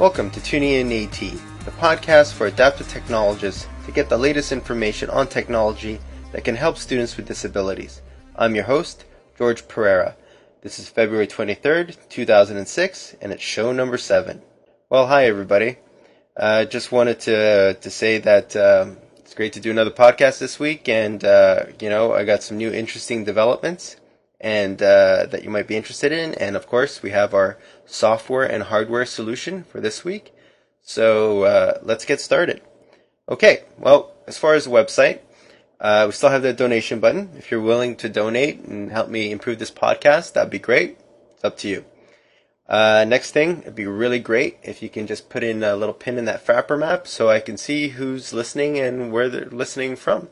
Welcome to Tuning In AT, the podcast for adaptive technologists to get the latest information on technology that can help students with disabilities. I'm your host, George Pereira. This is February 23rd, 2006, and it's show number 7. Well, hi everybody. I uh, just wanted to to say that um, it's great to do another podcast this week, and uh, you know I got some new interesting developments and uh, that you might be interested in. And of course, we have our software and hardware solution for this week. So uh, let's get started. Okay, well, as far as the website, uh, we still have the donation button. If you're willing to donate and help me improve this podcast, that'd be great. It's up to you. Uh, next thing, it'd be really great if you can just put in a little pin in that Frappr map so I can see who's listening and where they're listening from.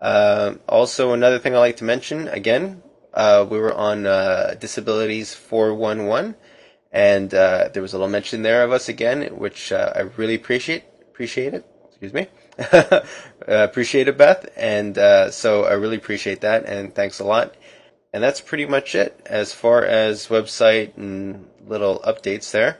Uh, also, another thing I like to mention again, uh, we were on uh, Disabilities 411, and uh, there was a little mention there of us again, which uh, I really appreciate. Appreciate it. Excuse me. appreciate it, Beth. And uh, so I really appreciate that, and thanks a lot. And that's pretty much it as far as website and little updates there.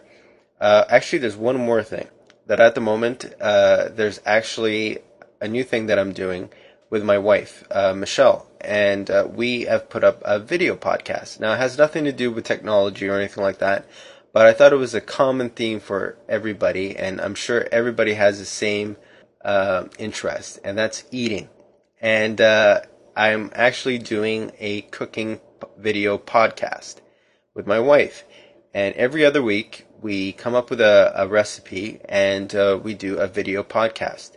Uh, actually, there's one more thing that at the moment there's actually a new thing that I'm doing with my wife, uh, Michelle, and uh, we have put up a video podcast. Now, it has nothing to do with technology or anything like that, but I thought it was a common theme for everybody, and I'm sure everybody has the same uh, interest, and that's eating. And uh, I'm actually doing a cooking video podcast with my wife, and every other week we come up with a, a recipe and uh, we do a video podcast.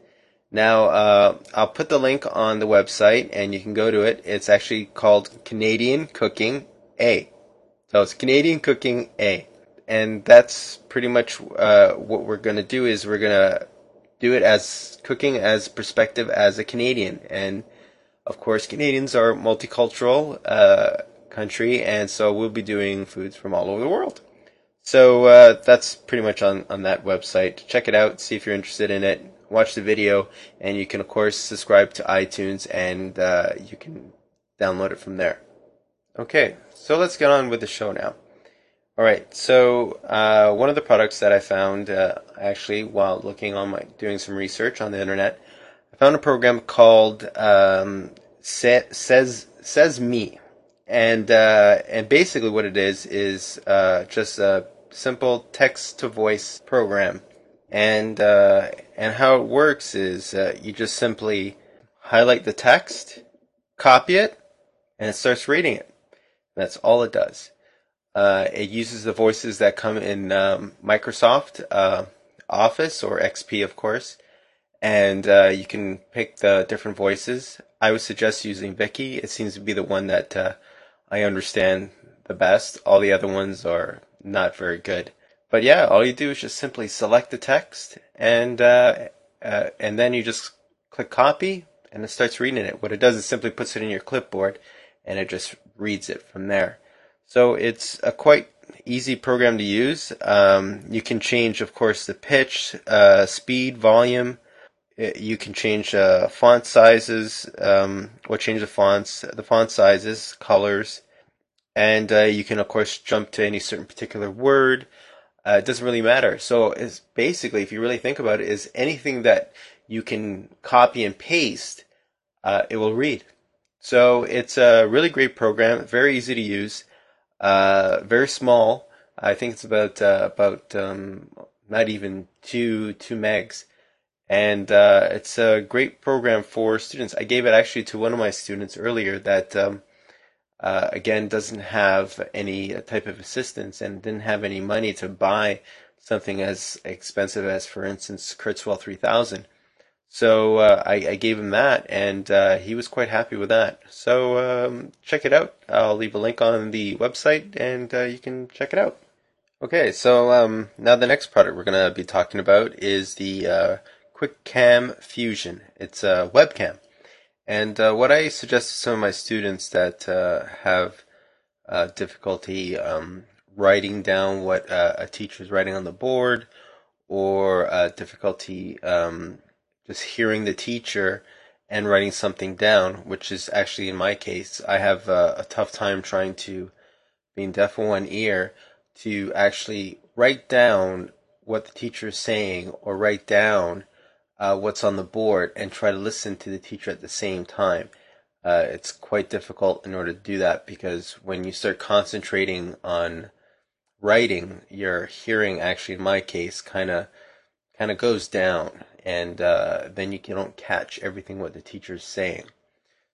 Now, uh, I'll put the link on the website and you can go to it. It's actually called Canadian Cooking A. So it's Canadian Cooking A. And that's pretty much uh, what we're going to do is we're going to do it as cooking as perspective as a Canadian. And of course, Canadians are multicultural uh, country, and so we'll be doing foods from all over the world. So uh, that's pretty much on, on that website. Check it out, see if you're interested in it watch the video, and you can of course subscribe to iTunes and uh, you can download it from there. Okay, so let's get on with the show now. All right, so uh, one of the products that I found uh, actually while looking on my doing some research on the internet, I found a program called um, says says me, and uh, and basically what it is is uh, just a simple text to voice program and uh, and how it works is uh, you just simply highlight the text, copy it, and it starts reading it. That's all it does. Uh, it uses the voices that come in um, Microsoft uh, Office or XP, of course, and uh, you can pick the different voices. I would suggest using Vicky. It seems to be the one that uh, I understand the best. All the other ones are not very good. But yeah, all you do is just simply select the text and uh, uh, and then you just click copy and it starts reading it. What it does is simply puts it in your clipboard and it just reads it from there. So it's a quite easy program to use. Um, you can change, of course, the pitch, uh, speed, volume. Uh, you can change uh, font sizes, um, or change the fonts, the font sizes, colors, and uh, you can, of course, jump to any certain particular word uh, it doesn't really matter. So it's basically, if you really think about it, is anything that you can copy and paste, uh, it will read. So it's a really great program, very easy to use, uh, very small. I think it's about uh, about um, not even two two megs, and uh, it's a great program for students. I gave it actually to one of my students earlier that. Um, uh, again doesn't have any type of assistance and didn't have any money to buy something as expensive as, for instance, Kurzweil 3000. So uh, I, I, gave him that, and uh, he was quite happy with that. So um, check it out. I'll leave a link on the website, and uh, you can check it out. Okay, so um, now the next product we're going to be talking about is the uh, QuickCam Fusion. It's a webcam. And uh, what I suggest to some of my students that uh, have uh, difficulty um, writing down what uh, a teacher is writing on the board, or uh, difficulty um, just hearing the teacher and writing something down, which is actually in my case, I have a tough time trying to, being deaf in one ear, to actually write down what the teacher is saying or write down uh, what's on the board and try to listen to the teacher at the same time. Uh, it's quite difficult in order to do that because when you start concentrating on writing, your hearing actually, in my case, kind of kind of goes down, and uh, then you don't catch everything what the teacher is saying.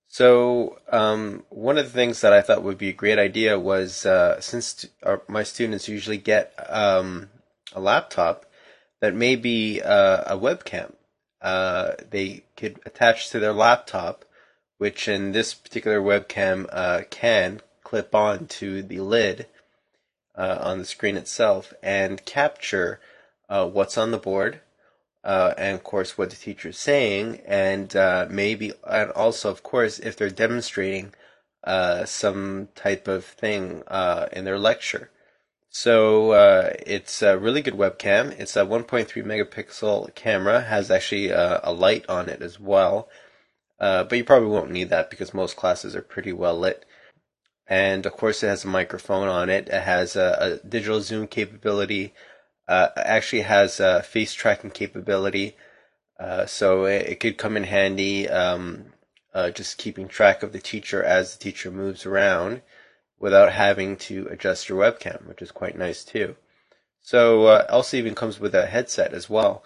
So um, one of the things that I thought would be a great idea was uh, since our, my students usually get um, a laptop, that maybe uh, a webcam uh, they could attach to their laptop, which in this particular webcam uh, can clip on to the lid uh, on the screen itself and capture uh, what's on the board, uh, and of course what the teacher is saying, and maybe and also of course if they're demonstrating some type of thing in their lecture. So it's a really good webcam. It's a 1.3 megapixel camera. Has actually a light on it as well. but you probably won't need that because most classes are pretty well lit and of course it has a microphone on it. It has a, a digital zoom capability. Uh, actually has a face tracking capability, uh, so it, it, could come in handy. Um, uh, just keeping track of the teacher as the teacher moves around, without having to adjust your webcam, which is quite nice too. So uh, also even comes with a headset as well,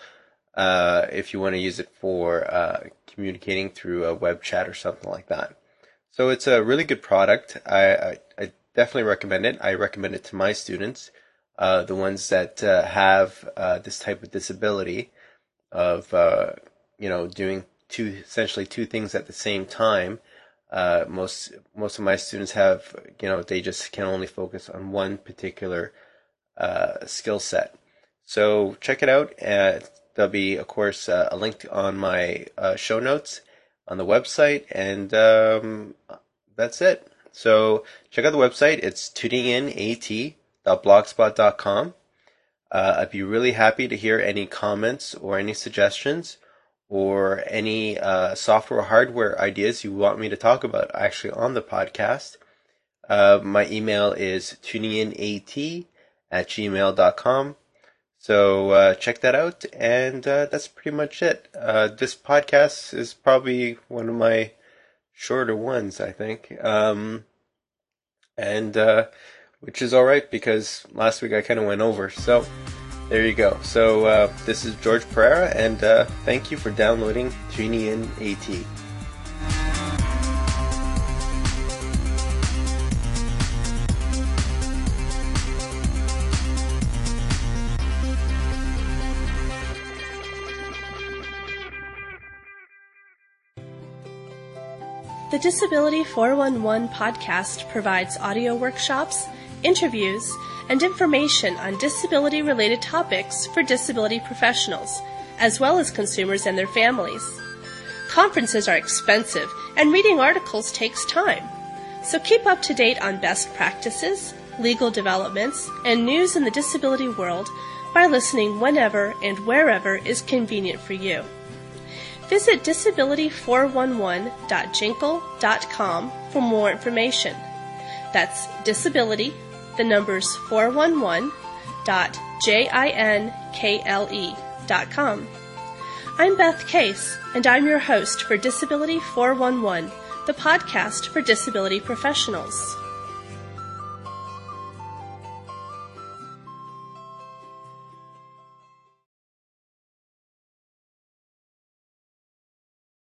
uh, if you want to use it for uh, communicating through a web chat or something like that. So it's a really good product. I, I, I definitely recommend it. I recommend it to my students, uh, the ones that uh, have uh, this type of disability of uh, you know doing two essentially two things at the same time. Uh, most most of my students have you know they just can only focus on one particular uh, skill set. So check it out. there'll be of course a link on my show notes on the website, and um, that's it. So check out the website. It's tuninginat.blogspot.com. Uh, I'd be really happy to hear any comments or any suggestions or any uh, software hardware ideas you want me to talk about actually on the podcast. Uh, my email is tuninginat at gmail.com. So uh, check that out, and uh, that's pretty much it. Uh, this podcast is probably one of my shorter ones, I think, um, and uh, which is all right because last week I kind of went over. So there you go. So uh, this is George Pereira, and uh, thank you for downloading Tuning In AT. The Disability 411 podcast provides audio workshops, interviews, and information on disability related topics for disability professionals, as well as consumers and their families. Conferences are expensive, and reading articles takes time. So keep up to date on best practices, legal developments, and news in the disability world by listening whenever and wherever is convenient for you. Visit disability411.jinkle.com for more information. That's disability, the numbers 411.jinkle.com. I'm Beth Case, and I'm your host for Disability 411, the podcast for disability professionals.